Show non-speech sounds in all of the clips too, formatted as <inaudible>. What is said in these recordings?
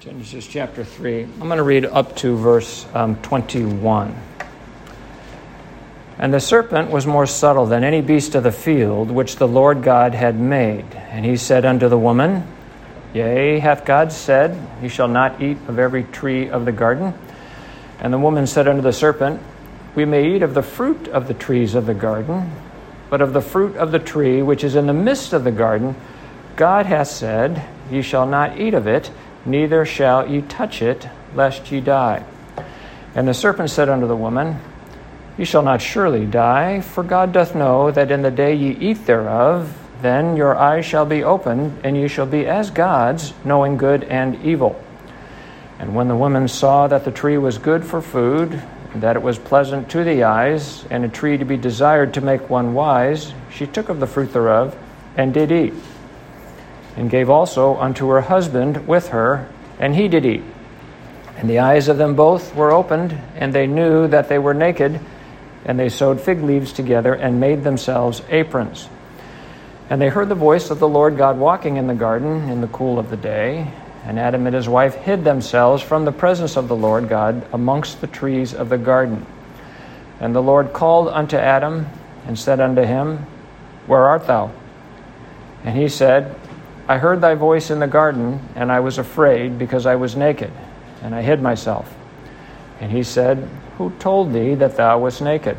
Genesis chapter 3. I'm going to read up to verse um, 21. And the serpent was more subtle than any beast of the field which the Lord God had made. And he said unto the woman, Yea, hath God said, Ye shall not eat of every tree of the garden? And the woman said unto the serpent, We may eat of the fruit of the trees of the garden, but of the fruit of the tree which is in the midst of the garden, God hath said, Ye shall not eat of it neither shall ye touch it, lest ye die. And the serpent said unto the woman, Ye shall not surely die, for God doth know that in the day ye eat thereof, then your eyes shall be opened, and ye shall be as gods, knowing good and evil. And when the woman saw that the tree was good for food, and that it was pleasant to the eyes, and a tree to be desired to make one wise, she took of the fruit thereof, and did eat and gave also unto her husband with her, and he did eat. And the eyes of them both were opened, and they knew that they were naked, and they sewed fig leaves together and made themselves aprons. And they heard the voice of the Lord God walking in the garden in the cool of the day. And Adam and his wife hid themselves from the presence of the Lord God amongst the trees of the garden. And the Lord called unto Adam and said unto him, Where art thou? And he said, I heard thy voice in the garden, and I was afraid because I was naked, and I hid myself. And he said, Who told thee that thou wast naked?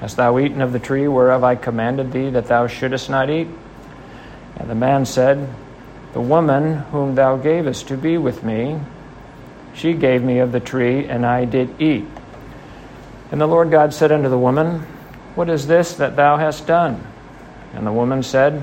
Hast thou eaten of the tree whereof I commanded thee that thou shouldest not eat? And the man said, The woman whom thou gavest to be with me, she gave me of the tree, and I did eat. And the Lord God said unto the woman, What is this that thou hast done? And the woman said,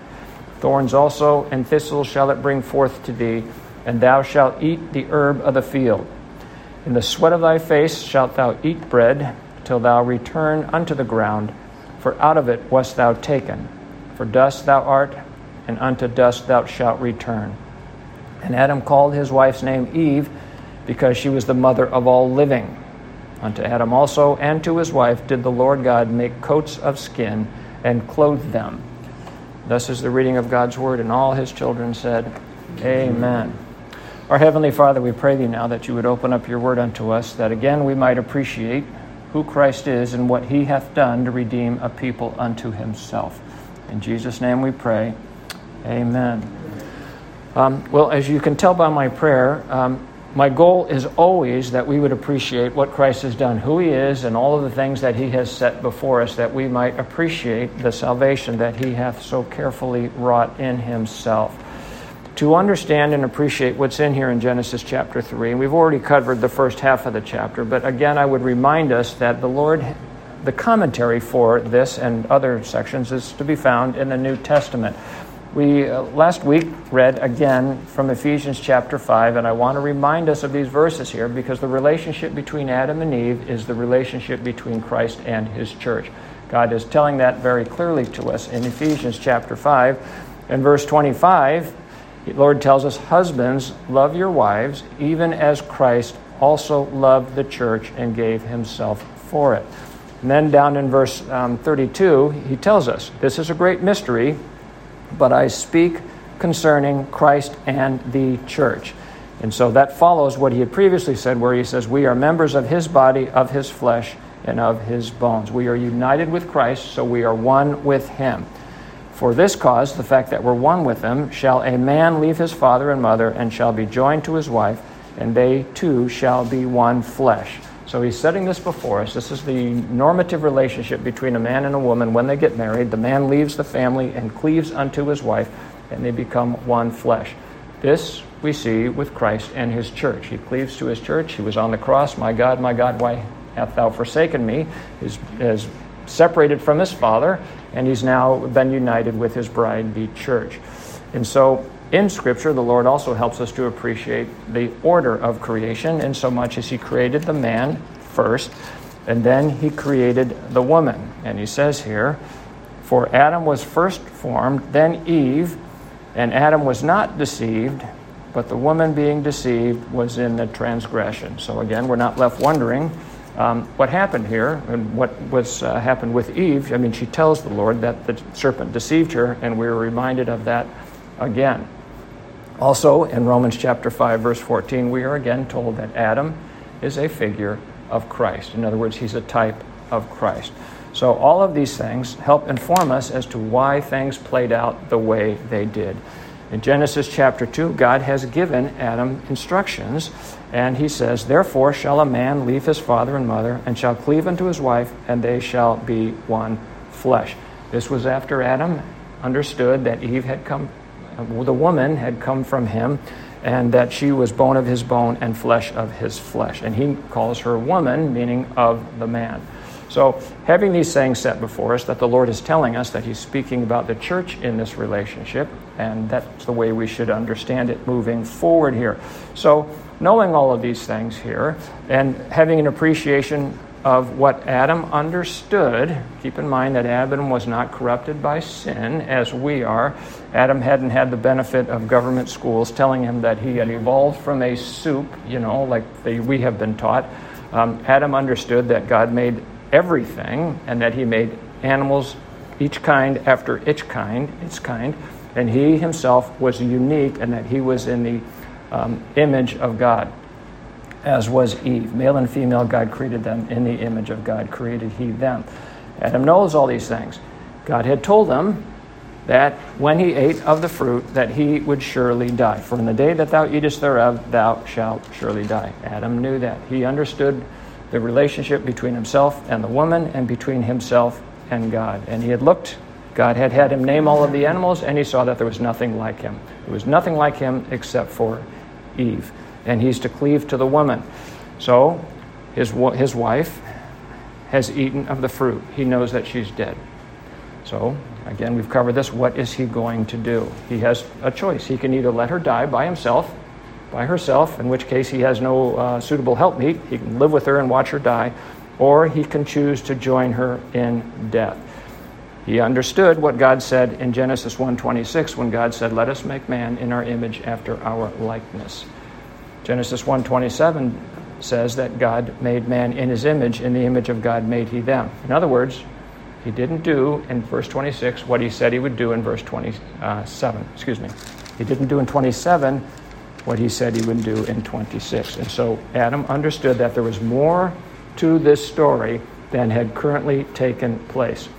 Thorns also and thistles shall it bring forth to thee, and thou shalt eat the herb of the field. In the sweat of thy face shalt thou eat bread, till thou return unto the ground, for out of it wast thou taken. For dust thou art, and unto dust thou shalt return. And Adam called his wife's name Eve, because she was the mother of all living. Unto Adam also and to his wife did the Lord God make coats of skin and clothe them. Thus is the reading of God's word, and all his children said, Amen. Our Heavenly Father, we pray thee now that you would open up your word unto us, that again we might appreciate who Christ is and what he hath done to redeem a people unto himself. In Jesus' name we pray. Amen. Um, well, as you can tell by my prayer, um, my goal is always that we would appreciate what Christ has done, who He is, and all of the things that He has set before us, that we might appreciate the salvation that He hath so carefully wrought in Himself. To understand and appreciate what's in here in Genesis chapter 3, and we've already covered the first half of the chapter, but again, I would remind us that the Lord, the commentary for this and other sections is to be found in the New Testament. We uh, last week read again from Ephesians chapter 5, and I want to remind us of these verses here because the relationship between Adam and Eve is the relationship between Christ and his church. God is telling that very clearly to us in Ephesians chapter 5. In verse 25, the Lord tells us, Husbands, love your wives, even as Christ also loved the church and gave himself for it. And then down in verse um, 32, he tells us, This is a great mystery but I speak concerning Christ and the church. And so that follows what he had previously said, where he says, We are members of his body, of his flesh, and of his bones. We are united with Christ, so we are one with him. For this cause, the fact that we're one with him, shall a man leave his father and mother, and shall be joined to his wife, and they two shall be one flesh. So he's setting this before us. This is the normative relationship between a man and a woman when they get married. The man leaves the family and cleaves unto his wife, and they become one flesh. This we see with Christ and his church. He cleaves to his church. He was on the cross. My God, my God, why hath thou forsaken me? He's, is separated from his Father, and he's now been united with his bride, the church. And so in Scripture, the Lord also helps us to appreciate the order of creation, in so much as He created the man first, and then He created the woman. And He says here, For Adam was first formed, then Eve, and Adam was not deceived, but the woman being deceived was in the transgression. So again, we're not left wondering um, what happened here and what was uh, happened with Eve. I mean, she tells the Lord that the serpent deceived her, and we're reminded of that again. Also, in Romans chapter 5, verse 14, we are again told that Adam is a figure of Christ. In other words, he's a type of Christ. So, all of these things help inform us as to why things played out the way they did. In Genesis chapter 2, God has given Adam instructions, and he says, Therefore shall a man leave his father and mother, and shall cleave unto his wife, and they shall be one flesh. This was after Adam understood that Eve had come the woman had come from him, and that she was bone of his bone and flesh of his flesh. And he calls her woman, meaning of the man. So, having these things set before us, that the Lord is telling us that He's speaking about the church in this relationship, and that's the way we should understand it moving forward here. So, knowing all of these things here, and having an appreciation of what Adam understood. Keep in mind that Adam was not corrupted by sin as we are. Adam hadn't had the benefit of government schools telling him that he had evolved from a soup, you know, like they, we have been taught. Um, Adam understood that God made everything and that he made animals each kind after each kind, its kind, and he himself was unique and that he was in the um, image of God as was Eve. Male and female, God created them in the image of God, created he them. Adam knows all these things. God had told them that when he ate of the fruit, that he would surely die. For in the day that thou eatest thereof, thou shalt surely die. Adam knew that. He understood the relationship between himself and the woman, and between himself and God. And he had looked, God had had him name all of the animals, and he saw that there was nothing like him. There was nothing like him except for Eve and he's to cleave to the woman. So his, his wife has eaten of the fruit. He knows that she's dead. So, again, we've covered this. What is he going to do? He has a choice. He can either let her die by himself, by herself, in which case he has no uh, suitable helpmeet. He can live with her and watch her die, or he can choose to join her in death. He understood what God said in Genesis 1:26 when God said, "Let us make man in our image after our likeness." Genesis 1:27 says that God made man in his image, in the image of God made he them. In other words, he didn't do in verse 26 what he said he would do in verse 27. Excuse me. He didn't do in 27 what he said he would do in 26. And so Adam understood that there was more to this story than had currently taken place.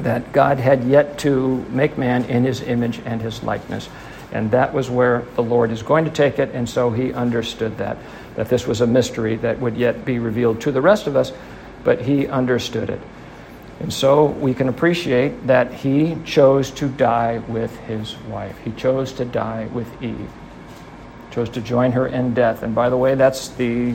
That God had yet to make man in his image and his likeness. And that was where the Lord is going to take it. And so he understood that, that this was a mystery that would yet be revealed to the rest of us, but he understood it. And so we can appreciate that he chose to die with his wife. He chose to die with Eve. Chose to join her in death. And by the way, that's the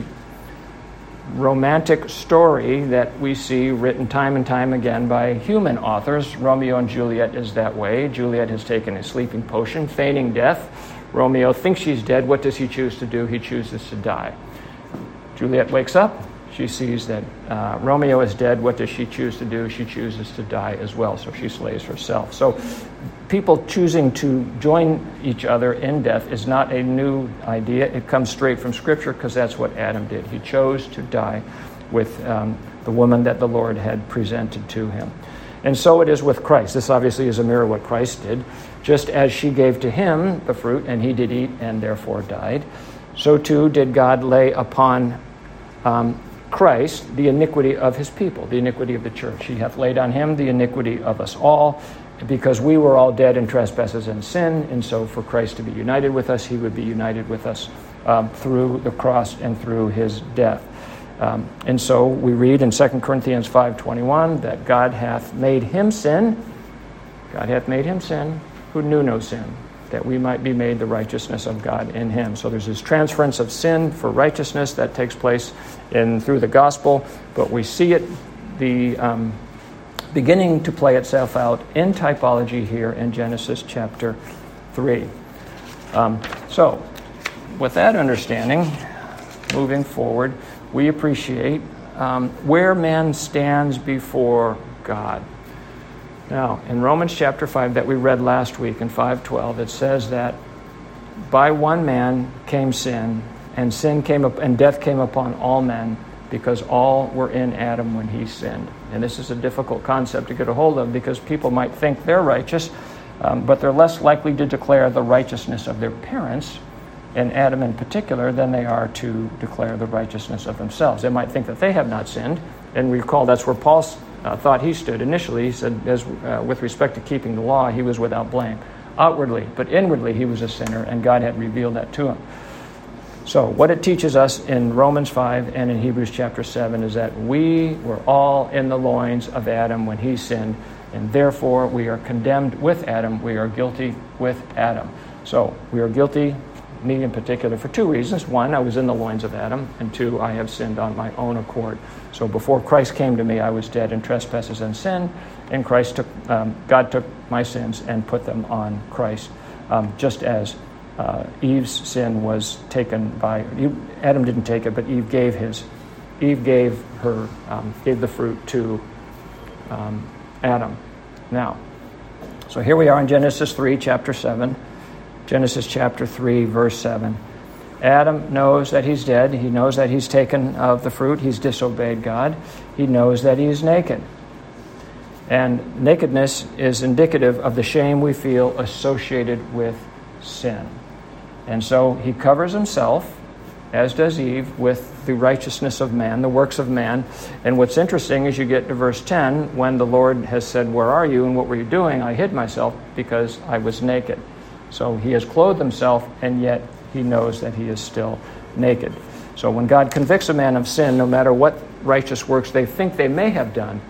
romantic story that we see written time and time again by human authors. Romeo and Juliet is that way. Juliet has taken a sleeping potion, feigning death. Romeo thinks she's dead. What does he choose to do? He chooses to die. Juliet wakes up. She sees that uh, Romeo is dead. What does she choose to do? She chooses to die as well, so she slays herself. So, people choosing to join each other in death is not a new idea. It comes straight from Scripture because that's what Adam did. He chose to die with um, the woman that the Lord had presented to him. And so it is with Christ. This obviously is a mirror of what Christ did. Just as she gave to him the fruit, and he did eat and therefore died, so too did God lay upon um, Christ the iniquity of his people, the iniquity of the church. He hath laid on him the iniquity of us all, because we were all dead in trespasses and sin, and so for Christ to be united with us, he would be united with us um, through the cross and through his death. Um, and so we read in 2 Corinthians 5.21 that God hath made him sin, God hath made him sin, who knew no sin, that we might be made the righteousness of God in him. So there's this transference of sin for righteousness that takes place in through the gospel, but we see it the um, beginning to play itself out in typology here in Genesis chapter 3. Um, so, with that understanding, moving forward, we appreciate um, where man stands before God. Now, in Romans chapter 5 that we read last week in 512, it says that by one man came sin, and sin came up, and death came upon all men because all were in Adam when he sinned. And this is a difficult concept to get a hold of because people might think they're righteous, um, but they're less likely to declare the righteousness of their parents, and Adam in particular, than they are to declare the righteousness of themselves. They might think that they have not sinned, and recall that's where Paul uh, thought he stood initially. He said, as, uh, with respect to keeping the law, he was without blame. Outwardly, but inwardly, he was a sinner, and God had revealed that to him. So, what it teaches us in Romans 5 and in Hebrews chapter 7 is that we were all in the loins of Adam when he sinned, and therefore we are condemned with Adam. We are guilty with Adam. So, we are guilty, me in particular, for two reasons. One, I was in the loins of Adam, and two, I have sinned on my own accord. So, before Christ came to me, I was dead in trespasses and sin, and Christ took, um, God took my sins and put them on Christ, um, just as uh, Eve's sin was taken by Adam didn't take it, but Eve gave his. Eve gave her um, gave the fruit to um, Adam. Now, so here we are in Genesis three, chapter seven. Genesis chapter three, verse seven. Adam knows that he's dead. He knows that he's taken of the fruit. He's disobeyed God. He knows that he is naked. And nakedness is indicative of the shame we feel associated with sin. And so he covers himself, as does Eve, with the righteousness of man, the works of man. And what's interesting is you get to verse 10 when the Lord has said, Where are you and what were you doing? I hid myself because I was naked. So he has clothed himself, and yet he knows that he is still naked. So when God convicts a man of sin, no matter what righteous works they think they may have done,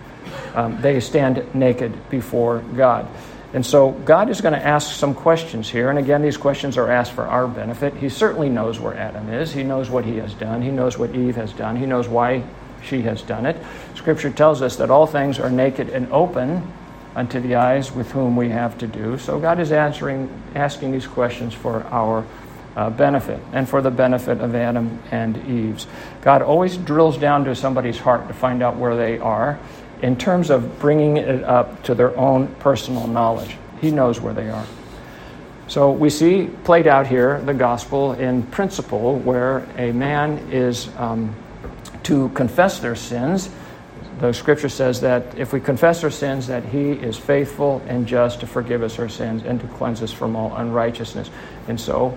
um, they stand naked before God. And so God is going to ask some questions here. And again, these questions are asked for our benefit. He certainly knows where Adam is, he knows what he has done, he knows what Eve has done, he knows why she has done it. Scripture tells us that all things are naked and open unto the eyes with whom we have to do. So God is answering, asking these questions for our uh, benefit and for the benefit of Adam and Eve's. God always drills down to somebody's heart to find out where they are in terms of bringing it up to their own personal knowledge. He knows where they are. So we see played out here the gospel in principle where a man is um, to confess their sins. The scripture says that if we confess our sins, that he is faithful and just to forgive us our sins and to cleanse us from all unrighteousness. And so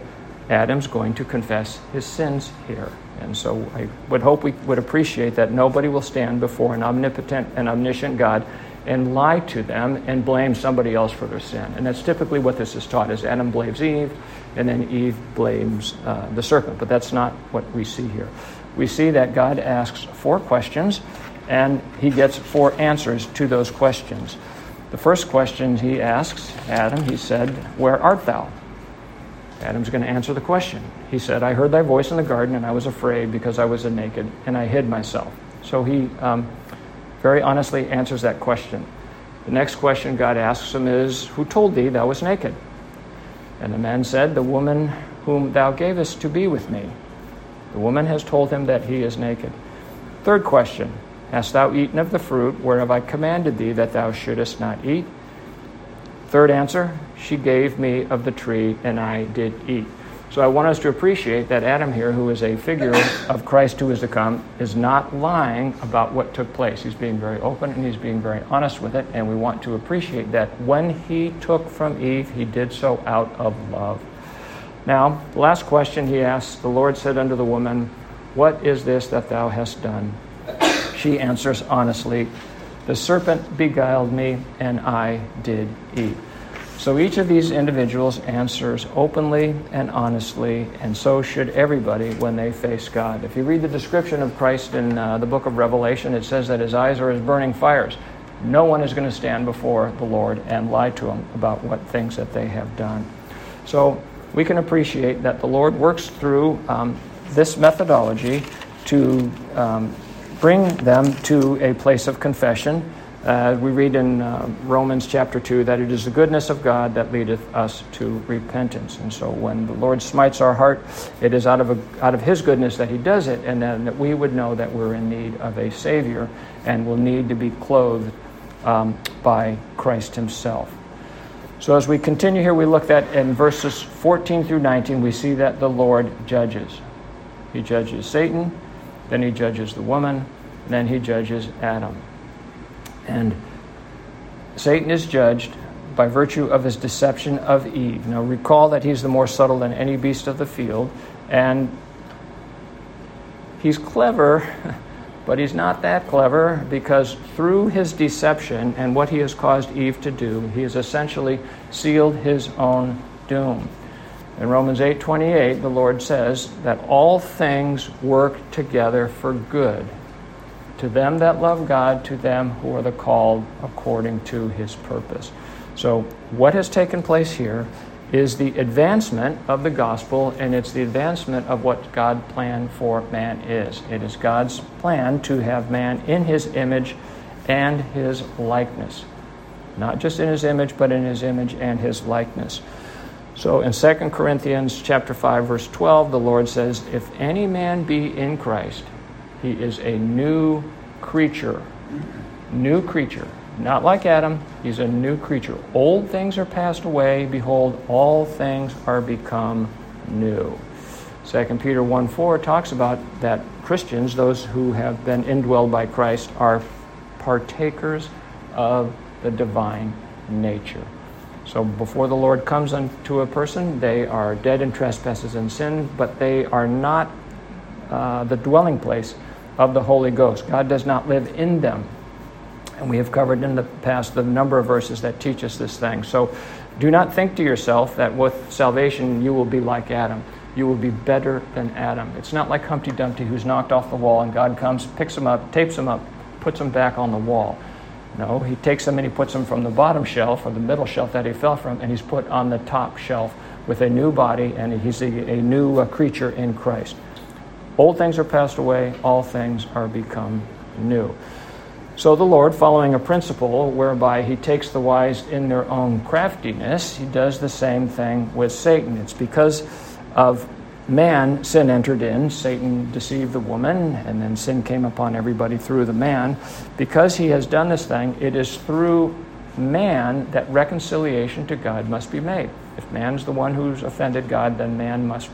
Adam's going to confess his sins here. And so I would hope we would appreciate that nobody will stand before an omnipotent and omniscient God and lie to them and blame somebody else for their sin. And that's typically what this is taught is Adam blames Eve and then Eve blames uh, the serpent. But that's not what we see here. We see that God asks four questions and he gets four answers to those questions. The first question he asks Adam, he said, Where art thou? Adam's going to answer the question. He said, I heard thy voice in the garden, and I was afraid because I was naked, and I hid myself. So he um, very honestly answers that question. The next question God asks him is, Who told thee thou was naked? And the man said, The woman whom thou gavest to be with me. The woman has told him that he is naked. Third question Hast thou eaten of the fruit whereof I commanded thee that thou shouldest not eat? Third answer she gave me of the tree, and I did eat. So I want us to appreciate that Adam here, who is a figure of Christ who is to come, is not lying about what took place. He's being very open and he's being very honest with it, and we want to appreciate that when he took from Eve, he did so out of love. Now, last question he asks, the Lord said unto the woman, What is this that thou hast done? She answers honestly, The serpent beguiled me, and I did eat. So each of these individuals answers openly and honestly, and so should everybody when they face God. If you read the description of Christ in uh, the book of Revelation, it says that his eyes are as burning fires. No one is going to stand before the Lord and lie to him about what things that they have done. So we can appreciate that the Lord works through um, this methodology to um, bring them to a place of confession uh, we read in uh, Romans chapter 2 that it is the goodness of God that leadeth us to repentance. And so when the Lord smites our heart, it is out of, a, out of His goodness that He does it, and then that we would know that we're in need of a Savior and will need to be clothed um, by Christ Himself. So as we continue here, we look at in verses 14 through 19, we see that the Lord judges. He judges Satan, then He judges the woman, then He judges Adam. And Satan is judged by virtue of his deception of Eve. Now, recall that he's the more subtle than any beast of the field, and he's clever, <laughs> but he's not that clever because through his deception and what he has caused Eve to do, he has essentially sealed his own doom. In Romans 8:28, the Lord says that all things work together for good to them that love God, to them who are the called according to his purpose. So, what has taken place here is the advancement of the gospel, and it's the advancement of what God planned for man is. It is God's plan to have man in his image and his likeness. Not just in his image, but in his image and his likeness. So in 2 Corinthians chapter 5 verse 12 the Lord says if any man be in Christ he is a new creature. New creature. Not like Adam, he's a new creature. Old things are passed away. Behold, all things are become new. 2 Peter 1 4 talks about that Christians, those who have been indwelled by Christ, are partakers of the divine nature. So before the Lord comes unto a person, they are dead in trespasses and sin, but they are not uh, the dwelling place of the Holy Ghost. God does not live in them. And we have covered in the past the number of verses that teach us this thing. So do not think to yourself that with salvation you will be like Adam. You will be better than Adam. It's not like Humpty Dumpty who's knocked off the wall and God comes, picks him up, tapes him up, puts him back on the wall. No, he takes them and he puts them from the bottom shelf or the middle shelf that he fell from, and he's put on the top shelf with a new body, and he's a, a new uh, creature in Christ. Old things are passed away, all things are become new. So the Lord, following a principle whereby he takes the wise in their own craftiness, he does the same thing with Satan. It's because of man sin entered in, Satan deceived the woman, and then sin came upon everybody through the man. Because he has done this thing, it is through man that reconciliation to God must be made. If man's the one who's offended God, then man must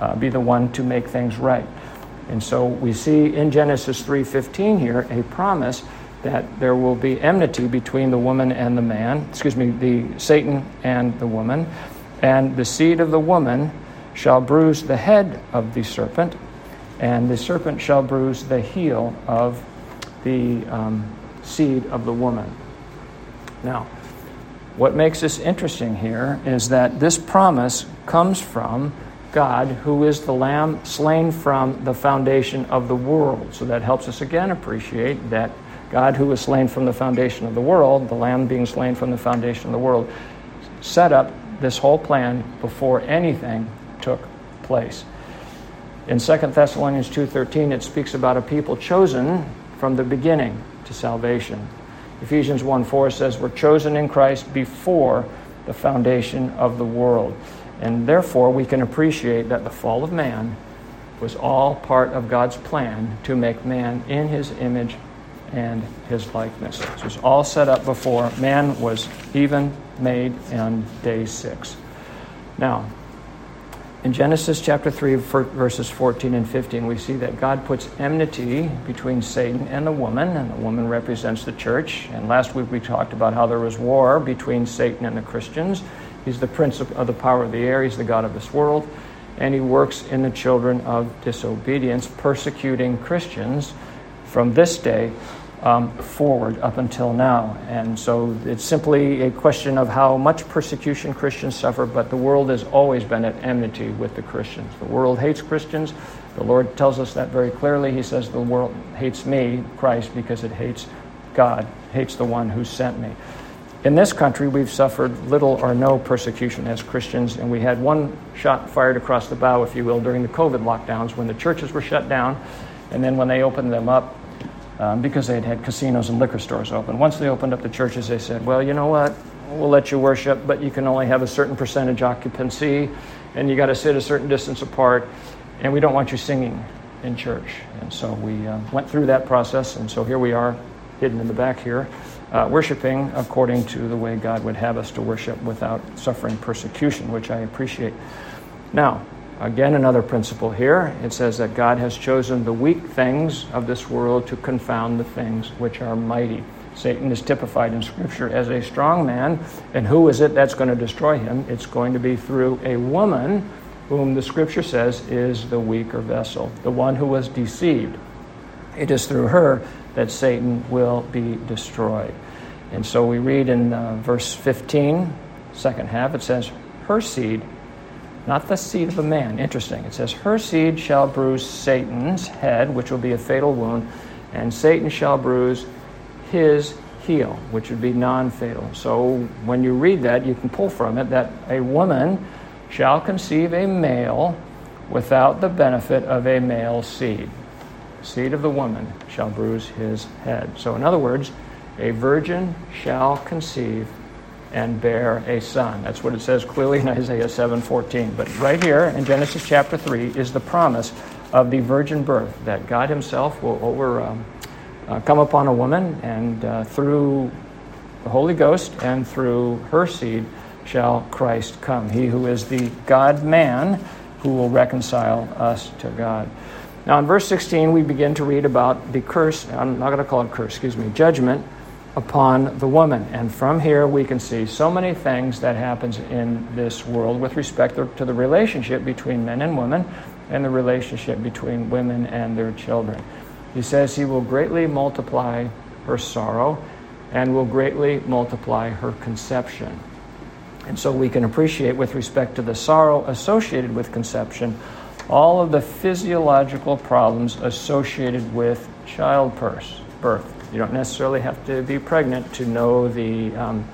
uh, be the one to make things right. And so we see in Genesis 3:15 here a promise that there will be enmity between the woman and the man, excuse me, the Satan and the woman, and the seed of the woman shall bruise the head of the serpent, and the serpent shall bruise the heel of the um, seed of the woman. Now, what makes this interesting here is that this promise comes from God, who is the Lamb slain from the foundation of the world. So that helps us again appreciate that God, who was slain from the foundation of the world, the Lamb being slain from the foundation of the world, set up this whole plan before anything took place. In 2 Thessalonians 2:13 it speaks about a people chosen from the beginning to salvation. Ephesians 1:4 says we're chosen in Christ before the foundation of the world. And therefore, we can appreciate that the fall of man was all part of God's plan to make man in his image and his likeness. It was all set up before man was even made on day six. Now, in Genesis chapter 3, verses 14 and 15, we see that God puts enmity between Satan and the woman, and the woman represents the church. And last week we talked about how there was war between Satan and the Christians. He's the prince of the power of the air, he's the God of this world, and he works in the children of disobedience, persecuting Christians from this day um, forward up until now. And so it's simply a question of how much persecution Christians suffer, but the world has always been at enmity with the Christians. The world hates Christians. The Lord tells us that very clearly. He says, The world hates me, Christ, because it hates God, hates the one who sent me. In this country, we've suffered little or no persecution as Christians, and we had one shot fired across the bow, if you will, during the COVID lockdowns when the churches were shut down, and then when they opened them up, um, because they had had casinos and liquor stores open. Once they opened up the churches, they said, well, you know what? We'll let you worship, but you can only have a certain percentage occupancy, and you got to sit a certain distance apart, and we don't want you singing in church. And so we uh, went through that process, and so here we are, hidden in the back here, uh, worshiping according to the way God would have us to worship without suffering persecution, which I appreciate. Now, Again, another principle here. It says that God has chosen the weak things of this world to confound the things which are mighty. Satan is typified in Scripture as a strong man, and who is it that's going to destroy him? It's going to be through a woman whom the Scripture says is the weaker vessel, the one who was deceived. It is through her that Satan will be destroyed. And so we read in uh, verse 15, second half, it says, Her seed not the seed of a man. Interesting. It says, Her seed shall bruise Satan's head, which will be a fatal wound, and Satan shall bruise his heel, which would be non fatal. So when you read that, you can pull from it that a woman shall conceive a male without the benefit of a male seed. Seed of the woman shall bruise his head. So, in other words, a virgin shall conceive and bear a son. That's what it says clearly in Isaiah 7:14. But right here in Genesis chapter 3 is the promise of the virgin birth that God Himself will over um, uh, come upon a woman, and uh, through the Holy Ghost and through her seed shall Christ come. He who is the God man who will reconcile us to God. Now, in verse 16, we begin to read about the curse. I'm not going to call it curse, excuse me, judgment upon the woman. And from here we can see so many things that happens in this world with respect to the relationship between men and women and the relationship between women and their children. He says he will greatly multiply her sorrow and will greatly multiply her conception. And so we can appreciate with respect to the sorrow associated with conception all of the physiological problems associated with childbirth. You don't necessarily have to be pregnant to know the um,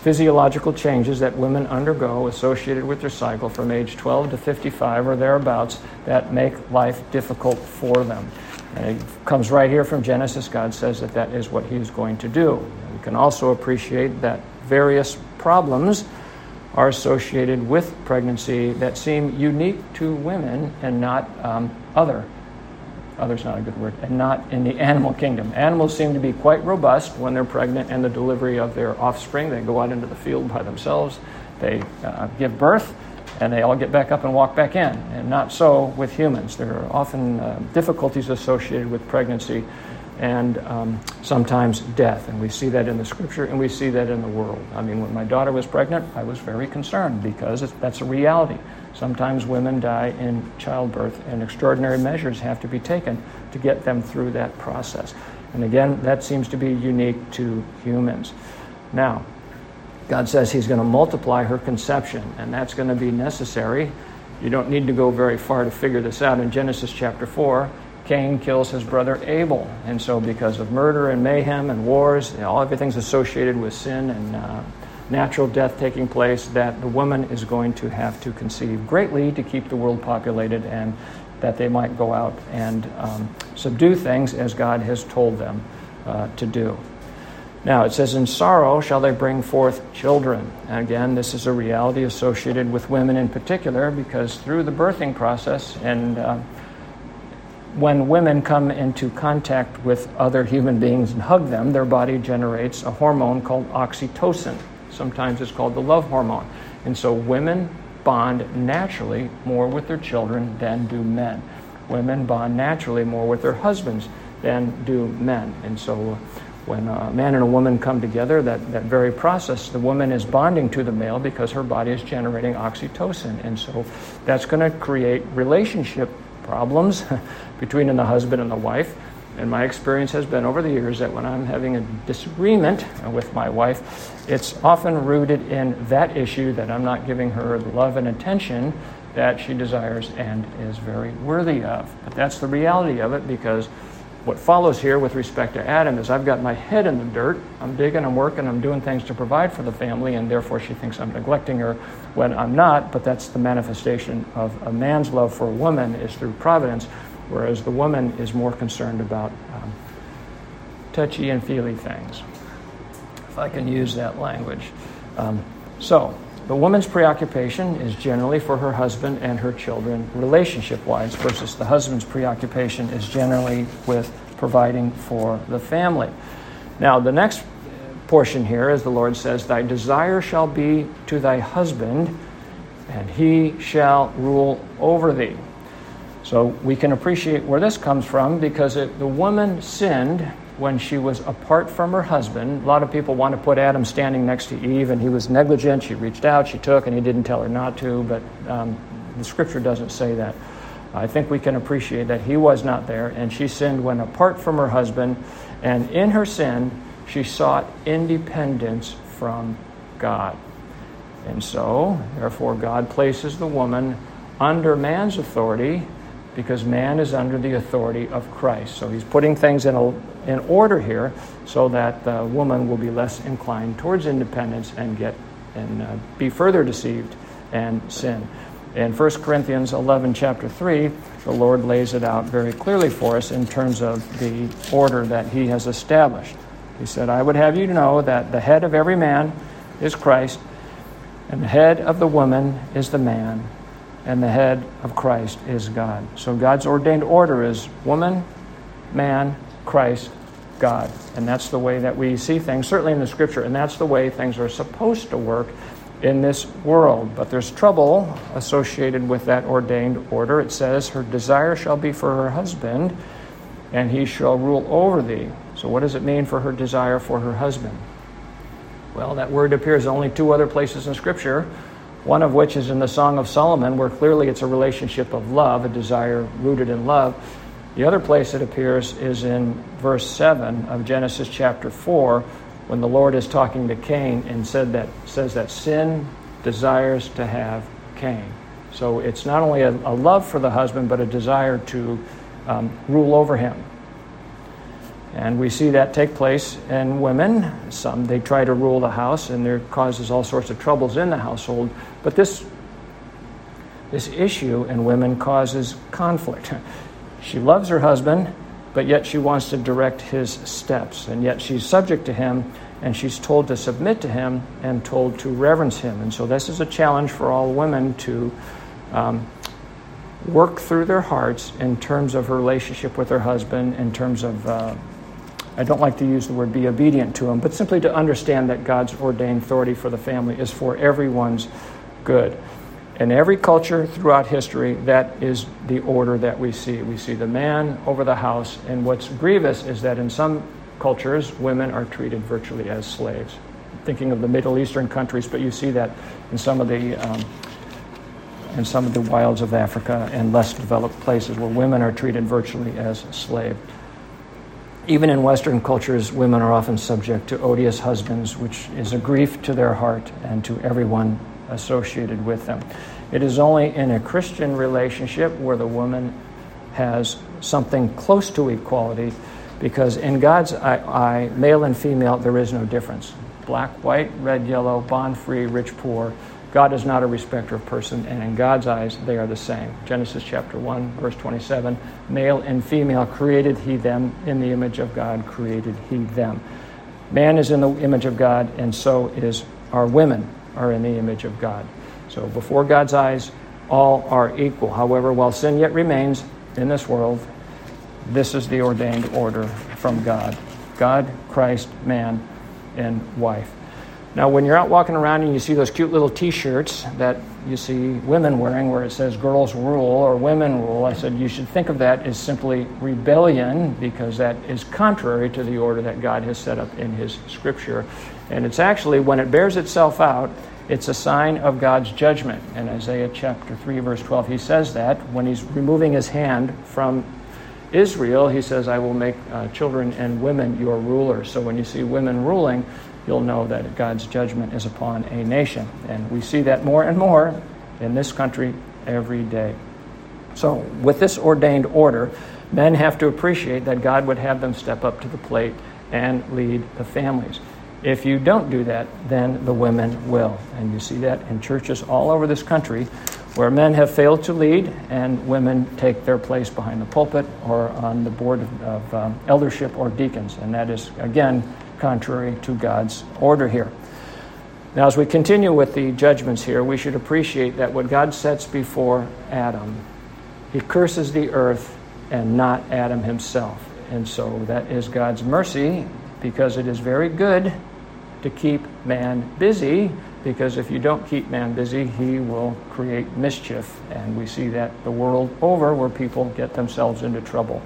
physiological changes that women undergo associated with their cycle from age 12 to 55 or thereabouts that make life difficult for them. And it comes right here from Genesis. God says that that is what He is going to do. We can also appreciate that various problems are associated with pregnancy that seem unique to women and not um, other other's not a good word, and not in the animal kingdom. Animals seem to be quite robust when they're pregnant and the delivery of their offspring. They go out into the field by themselves, they uh, give birth, and they all get back up and walk back in. And not so with humans. There are often uh, difficulties associated with pregnancy and um, sometimes death. And we see that in the scripture and we see that in the world. I mean, when my daughter was pregnant, I was very concerned because that's a reality. Sometimes women die in childbirth, and extraordinary measures have to be taken to get them through that process. And again, that seems to be unique to humans. Now, God says He's going to multiply her conception, and that's going to be necessary. You don't need to go very far to figure this out. In Genesis chapter 4, Cain kills his brother Abel. And so, because of murder and mayhem and wars, you know, all everything's associated with sin and uh, natural death taking place, that the woman is going to have to conceive greatly to keep the world populated and that they might go out and um, subdue things as God has told them uh, to do. Now, it says, In sorrow shall they bring forth children. And again, this is a reality associated with women in particular because through the birthing process and uh, when women come into contact with other human beings and hug them, their body generates a hormone called oxytocin. Sometimes it's called the love hormone. And so women bond naturally more with their children than do men. Women bond naturally more with their husbands than do men. And so uh, when a man and a woman come together, that, that very process, the woman is bonding to the male because her body is generating oxytocin. And so that's going to create relationship problems <laughs> between the husband and the wife. And my experience has been over the years that when I'm having a disagreement with my wife, it's often rooted in that issue that I'm not giving her the love and attention that she desires and is very worthy of. But that's the reality of it because what follows here with respect to Adam is I've got my head in the dirt. I'm digging, I'm working, I'm doing things to provide for the family, and therefore she thinks I'm neglecting her when I'm not. But that's the manifestation of a man's love for a woman is through providence, whereas the woman is more concerned about um, touchy and feely things, if I can use that language. Um, so, the woman's preoccupation is generally for her husband and her children, relationship wise, versus the husband's preoccupation is generally with providing for the family. Now, the next portion here, as the Lord says, Thy desire shall be to thy husband, and he shall rule over thee. So we can appreciate where this comes from because it, the woman sinned when she was apart from her husband. A lot of people want to put Adam standing next to Eve, and he was negligent. She reached out, she took, and he didn't tell her not to, but um, the scripture doesn't say that. I think we can appreciate that he was not there, and she sinned when apart from her husband, and in her sin, she sought independence from God. And so, therefore, God places the woman under man's authority because man is under the authority of Christ. So he's putting things in, a, in order here so that the woman will be less inclined towards independence and get and uh, be further deceived and sin. In 1 Corinthians 11, chapter 3, the Lord lays it out very clearly for us in terms of the order that He has established. He said, I would have you know that the head of every man is Christ, and the head of the woman is the man, and the head of Christ is God. So God's ordained order is woman, man, Christ, God. And that's the way that we see things, certainly in the scripture, and that's the way things are supposed to work in this world. But there's trouble associated with that ordained order. It says, Her desire shall be for her husband, and he shall rule over thee. So, what does it mean for her desire for her husband? Well, that word appears only two other places in Scripture one of which is in the Song of Solomon, where clearly it's a relationship of love, a desire rooted in love. The other place it appears is in verse 7 of Genesis chapter 4, when the Lord is talking to Cain and said that, says that sin desires to have Cain. So it's not only a, a love for the husband, but a desire to um, rule over him. And we see that take place in women. Some, they try to rule the house, and there causes all sorts of troubles in the household. But this, this issue in women causes conflict. <laughs> She loves her husband, but yet she wants to direct his steps. And yet she's subject to him, and she's told to submit to him and told to reverence him. And so this is a challenge for all women to um, work through their hearts in terms of her relationship with her husband, in terms of. Uh, I don't like to use the word be obedient to him, but simply to understand that God's ordained authority for the family is for everyone's good. In every culture throughout history, that is the order that we see. We see the man over the house, and what's grievous is that in some cultures, women are treated virtually as slaves. Thinking of the Middle Eastern countries, but you see that in some of the um, in some of the wilds of Africa and less developed places where women are treated virtually as slaves. Even in Western cultures, women are often subject to odious husbands, which is a grief to their heart and to everyone associated with them. It is only in a Christian relationship where the woman has something close to equality, because in God's eye, male and female, there is no difference. Black, white, red, yellow, bond free, rich, poor God is not a respecter of person, and in God's eyes, they are the same. Genesis chapter 1, verse 27 Male and female created he them, in the image of God created he them. Man is in the image of God, and so is our women are in the image of God. So before God's eyes, all are equal. However, while sin yet remains in this world, this is the ordained order from God God, Christ, man, and wife. Now, when you're out walking around and you see those cute little t shirts that you see women wearing where it says girls rule or women rule, I said you should think of that as simply rebellion because that is contrary to the order that God has set up in His scripture. And it's actually, when it bears itself out, it's a sign of God's judgment. In Isaiah chapter 3, verse 12, he says that when he's removing his hand from Israel, he says, I will make uh, children and women your rulers. So when you see women ruling, you'll know that God's judgment is upon a nation. And we see that more and more in this country every day. So, with this ordained order, men have to appreciate that God would have them step up to the plate and lead the families. If you don't do that, then the women will. And you see that in churches all over this country where men have failed to lead and women take their place behind the pulpit or on the board of, of um, eldership or deacons. And that is, again, contrary to God's order here. Now, as we continue with the judgments here, we should appreciate that what God sets before Adam, he curses the earth and not Adam himself. And so that is God's mercy because it is very good to keep man busy because if you don't keep man busy, he will create mischief. And we see that the world over where people get themselves into trouble.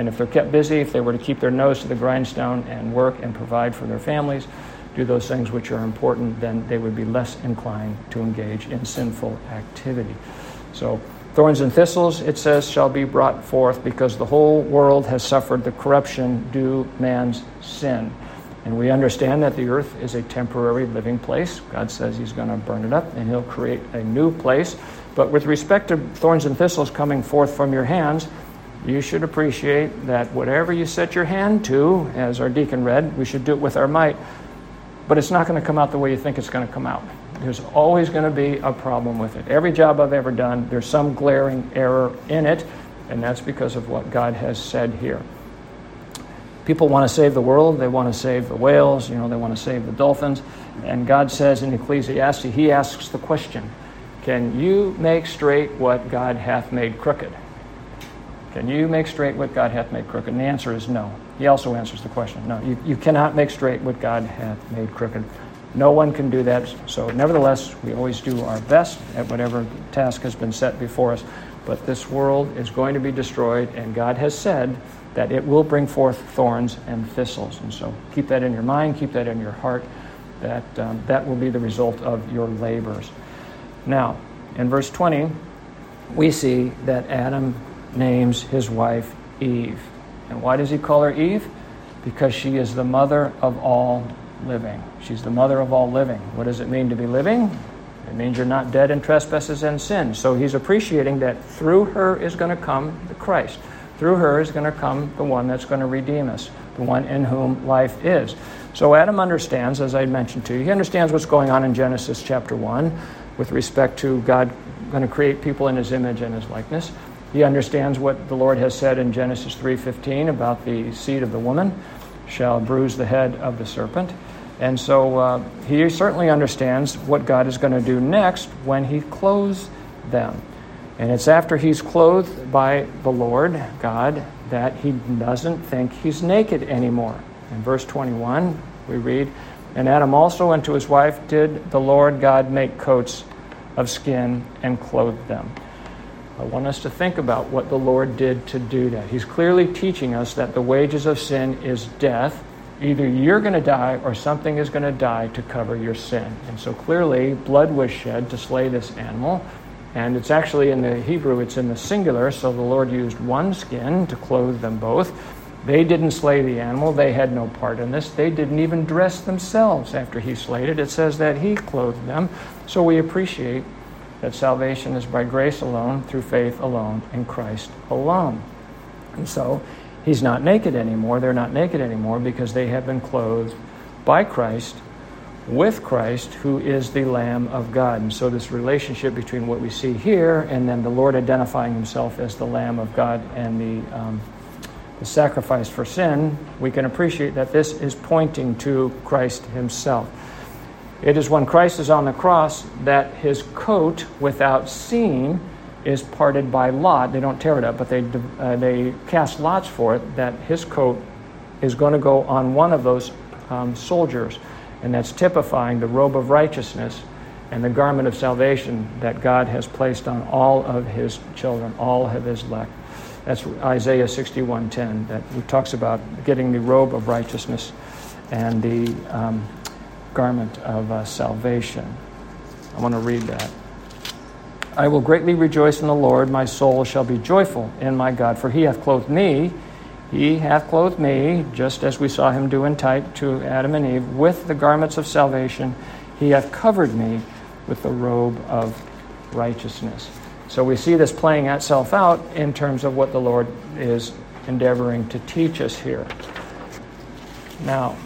And if they're kept busy, if they were to keep their nose to the grindstone and work and provide for their families, do those things which are important, then they would be less inclined to engage in sinful activity. So, thorns and thistles, it says, shall be brought forth because the whole world has suffered the corruption due man's sin. And we understand that the earth is a temporary living place. God says He's going to burn it up and He'll create a new place. But with respect to thorns and thistles coming forth from your hands, you should appreciate that whatever you set your hand to, as our deacon read, we should do it with our might. But it's not going to come out the way you think it's going to come out. There's always going to be a problem with it. Every job I've ever done, there's some glaring error in it, and that's because of what God has said here people want to save the world, they want to save the whales, you know, they want to save the dolphins. And God says in Ecclesiastes, He asks the question Can you make straight what God hath made crooked? Can you make straight what God hath made crooked? And the answer is no. He also answers the question no, you, you cannot make straight what God hath made crooked. No one can do that. So, nevertheless, we always do our best at whatever task has been set before us. But this world is going to be destroyed, and God has said that it will bring forth thorns and thistles. And so keep that in your mind, keep that in your heart, that um, that will be the result of your labors. Now, in verse 20, we see that Adam names his wife Eve. And why does he call her Eve? Because she is the mother of all living. She's the mother of all living. What does it mean to be living? It means you're not dead in trespasses and sin. So he's appreciating that through her is going to come the Christ. Through her is going to come the one that's going to redeem us, the one in whom life is. So Adam understands, as I mentioned to you, he understands what's going on in Genesis chapter 1 with respect to God going to create people in his image and his likeness. He understands what the Lord has said in Genesis 3:15 about the seed of the woman shall bruise the head of the serpent. And so uh, he certainly understands what God is going to do next when he clothes them. And it's after he's clothed by the Lord God that he doesn't think he's naked anymore. In verse 21, we read, And Adam also and to his wife did the Lord God make coats of skin and clothe them. I want us to think about what the Lord did to do that. He's clearly teaching us that the wages of sin is death. Either you're going to die or something is going to die to cover your sin. And so clearly, blood was shed to slay this animal. And it's actually in the Hebrew, it's in the singular, so the Lord used one skin to clothe them both. They didn't slay the animal, they had no part in this. They didn't even dress themselves after he slayed it. It says that he clothed them. So we appreciate that salvation is by grace alone, through faith alone, in Christ alone. And so he's not naked anymore. They're not naked anymore because they have been clothed by Christ with Christ, who is the Lamb of God. And so, this relationship between what we see here and then the Lord identifying himself as the Lamb of God and the, um, the sacrifice for sin, we can appreciate that this is pointing to Christ himself. It is when Christ is on the cross that his coat, without seam, is parted by lot. They don't tear it up, but they, uh, they cast lots for it, that his coat is going to go on one of those um, soldiers and that's typifying the robe of righteousness and the garment of salvation that God has placed on all of his children, all of his elect. That's Isaiah 61:10 that talks about getting the robe of righteousness and the um, garment of uh, salvation. I want to read that. I will greatly rejoice in the Lord. My soul shall be joyful in my God, for he hath clothed me. He hath clothed me, just as we saw him do in type to Adam and Eve, with the garments of salvation. He hath covered me with the robe of righteousness. So we see this playing itself out in terms of what the Lord is endeavoring to teach us here. Now,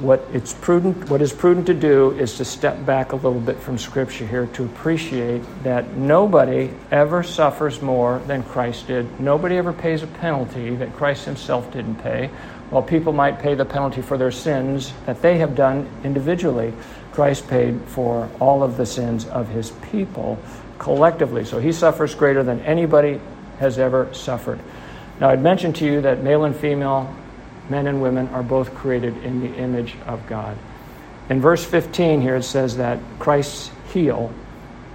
what it's prudent what is prudent to do is to step back a little bit from scripture here to appreciate that nobody ever suffers more than Christ did. Nobody ever pays a penalty that Christ himself didn't pay. While people might pay the penalty for their sins that they have done individually, Christ paid for all of the sins of his people collectively. So he suffers greater than anybody has ever suffered. Now, I'd mentioned to you that male and female men and women are both created in the image of God. In verse 15 here, it says that Christ's heel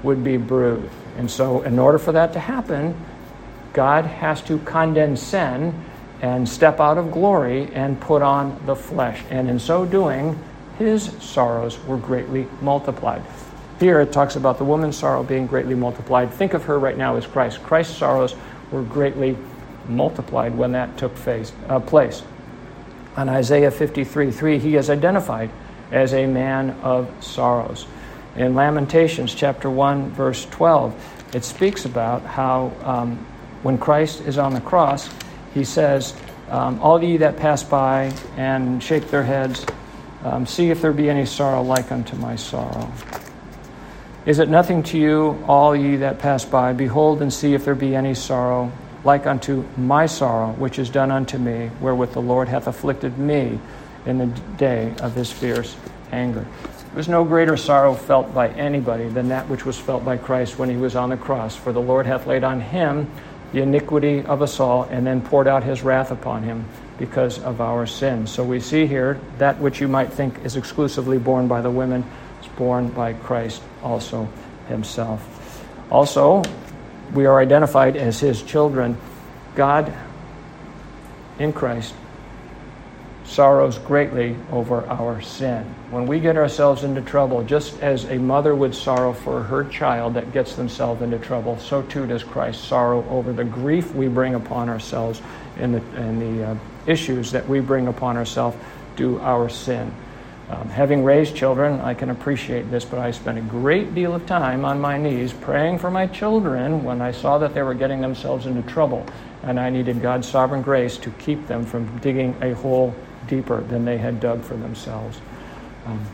would be bruised. And so, in order for that to happen, God has to condescend and step out of glory and put on the flesh. And in so doing, his sorrows were greatly multiplied. Here it talks about the woman's sorrow being greatly multiplied. Think of her right now as Christ. Christ's sorrows were greatly multiplied when that took face, uh, place on Isaiah 53 3, he is identified as a man of sorrows. In Lamentations chapter 1, verse 12, it speaks about how um, when Christ is on the cross, he says, um, All ye that pass by and shake their heads, um, see if there be any sorrow like unto my sorrow. Is it nothing to you, all ye that pass by? Behold and see if there be any sorrow like unto my sorrow, which is done unto me, wherewith the Lord hath afflicted me in the day of his fierce anger. There was no greater sorrow felt by anybody than that which was felt by Christ when he was on the cross. For the Lord hath laid on him the iniquity of us all, and then poured out his wrath upon him because of our sins. So we see here that which you might think is exclusively borne by the women is borne by Christ also himself. Also, we are identified as his children. God in Christ sorrows greatly over our sin. When we get ourselves into trouble, just as a mother would sorrow for her child that gets themselves into trouble, so too does Christ sorrow over the grief we bring upon ourselves and the, and the uh, issues that we bring upon ourselves due our sin. Um, having raised children, I can appreciate this, but I spent a great deal of time on my knees praying for my children when I saw that they were getting themselves into trouble, and I needed God's sovereign grace to keep them from digging a hole deeper than they had dug for themselves. Um,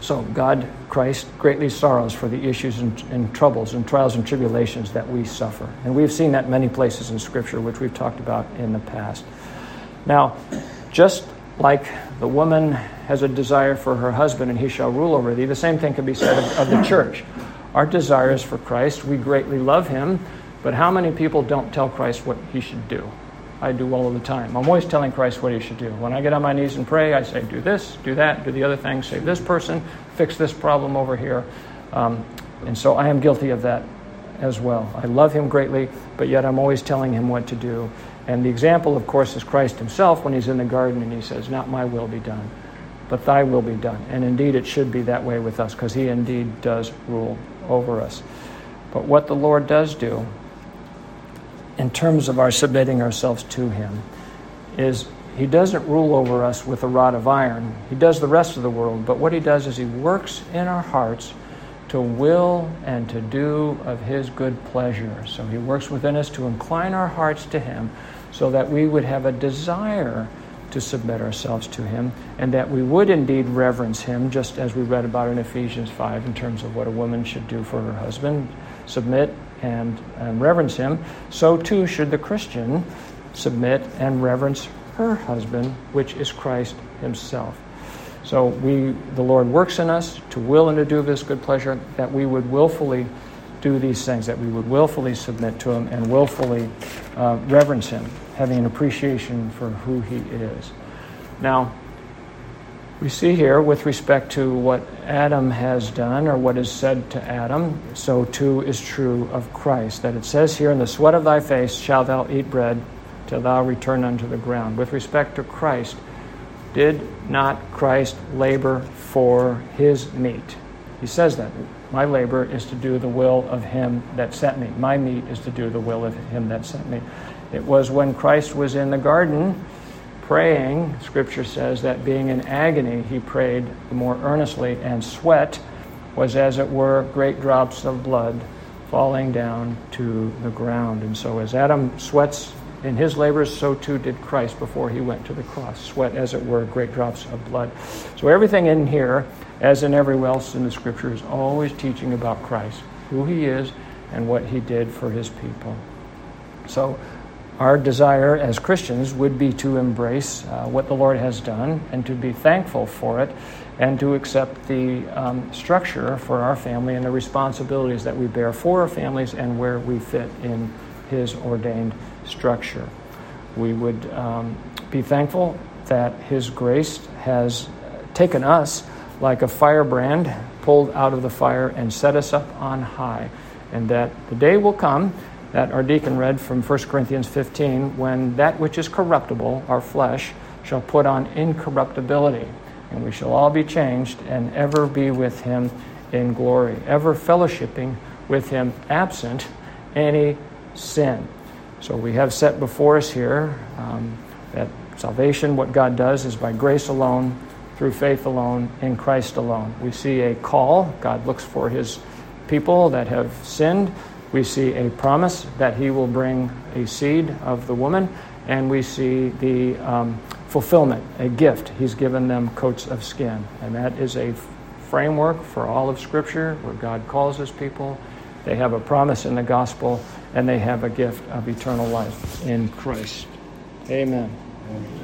so, God, Christ, greatly sorrows for the issues and, and, troubles and trials and tribulations that we suffer. And we've seen that many places in Scripture, which we've talked about in the past. Now, just like the woman has a desire for her husband and he shall rule over thee, the same thing can be said of, of the church. Our desire is for Christ. We greatly love him, but how many people don't tell Christ what he should do? I do all of the time. I'm always telling Christ what he should do. When I get on my knees and pray, I say, do this, do that, do the other thing, save this person, fix this problem over here. Um, and so I am guilty of that as well. I love him greatly, but yet I'm always telling him what to do. And the example, of course, is Christ himself when he's in the garden and he says, Not my will be done, but thy will be done. And indeed, it should be that way with us because he indeed does rule over us. But what the Lord does do, in terms of our submitting ourselves to him, is he doesn't rule over us with a rod of iron. He does the rest of the world, but what he does is he works in our hearts to will and to do of his good pleasure. So he works within us to incline our hearts to him so that we would have a desire to submit ourselves to him and that we would indeed reverence him, just as we read about in Ephesians 5 in terms of what a woman should do for her husband submit and, and reverence him. So too should the Christian submit and reverence her husband, which is Christ himself. So we, the Lord works in us to will and to do of His good pleasure, that we would willfully do these things, that we would willfully submit to Him and willfully uh, reverence Him, having an appreciation for who He is. Now, we see here with respect to what Adam has done or what is said to Adam, so too is true of Christ. That it says here, In the sweat of thy face shalt thou eat bread till thou return unto the ground. With respect to Christ, did not Christ labor for his meat? He says that. My labor is to do the will of him that sent me. My meat is to do the will of him that sent me. It was when Christ was in the garden praying, Scripture says that being in agony, he prayed more earnestly, and sweat was, as it were, great drops of blood falling down to the ground. And so, as Adam sweats in his labors, so too did Christ before he went to the cross. Sweat, as it were, great drops of blood. So, everything in here, as in everywhere else in the Scripture, is always teaching about Christ, who he is, and what he did for his people. So, our desire as Christians would be to embrace uh, what the Lord has done and to be thankful for it and to accept the um, structure for our family and the responsibilities that we bear for our families and where we fit in His ordained structure. We would um, be thankful that His grace has taken us like a firebrand pulled out of the fire and set us up on high, and that the day will come that our deacon read from 1 Corinthians 15 when that which is corruptible, our flesh, shall put on incorruptibility, and we shall all be changed and ever be with him in glory, ever fellowshipping with him absent any sin. So we have set before us here um, that salvation, what God does, is by grace alone, through faith alone, in Christ alone. We see a call. God looks for his people that have sinned we see a promise that he will bring a seed of the woman, and we see the um, fulfillment, a gift. He's given them coats of skin. And that is a framework for all of Scripture where God calls his people. They have a promise in the gospel, and they have a gift of eternal life in Christ. Amen. Amen.